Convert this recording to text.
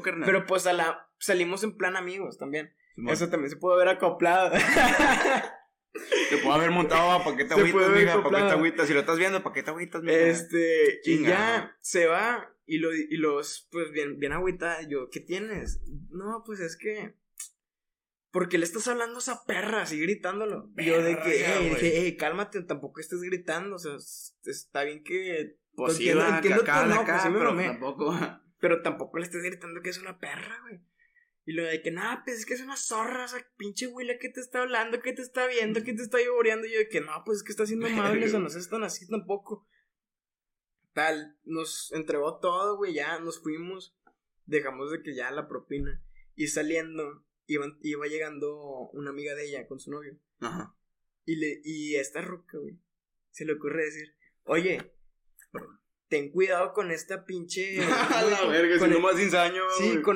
huevo, carnal. Pero pues a la, salimos en plan amigos también. Simón. Eso también se pudo haber acoplado. Te puedo haber montado a paquete Se agüitas, puede mija, paquete agüitas. Si lo estás viendo, paquete agüitas, mija. Este, y ya se va y, lo, y los, pues bien, bien agüitada. Yo, ¿qué tienes? No, pues es que. ¿Por qué le estás hablando a esa perra así gritándolo? Yo de que, Verga, "Ey", güey. dije, "Ey, cálmate, tampoco estés gritando. O sea, está bien que. Pues sí, entiendo- entiendo acá, sí me pero bromé. tampoco. Pero tampoco le estés gritando que es una perra, güey. Y lo de que, nada, pues es que es una zorra, esa pinche Willa que te está hablando, que te está viendo, que te está lloreando. Y yo de que, no, pues es que está siendo amable, o sea, no seas tan así tampoco. Tal, nos entregó todo, güey, ya nos fuimos. Dejamos de que ya la propina. Y saliendo, iba llegando una amiga de ella con su novio. Ajá. Y, le, y esta ruca, güey, se le ocurre decir, oye, ten cuidado con esta pinche... A la verga, con si no más ensaño, Sí, güey. con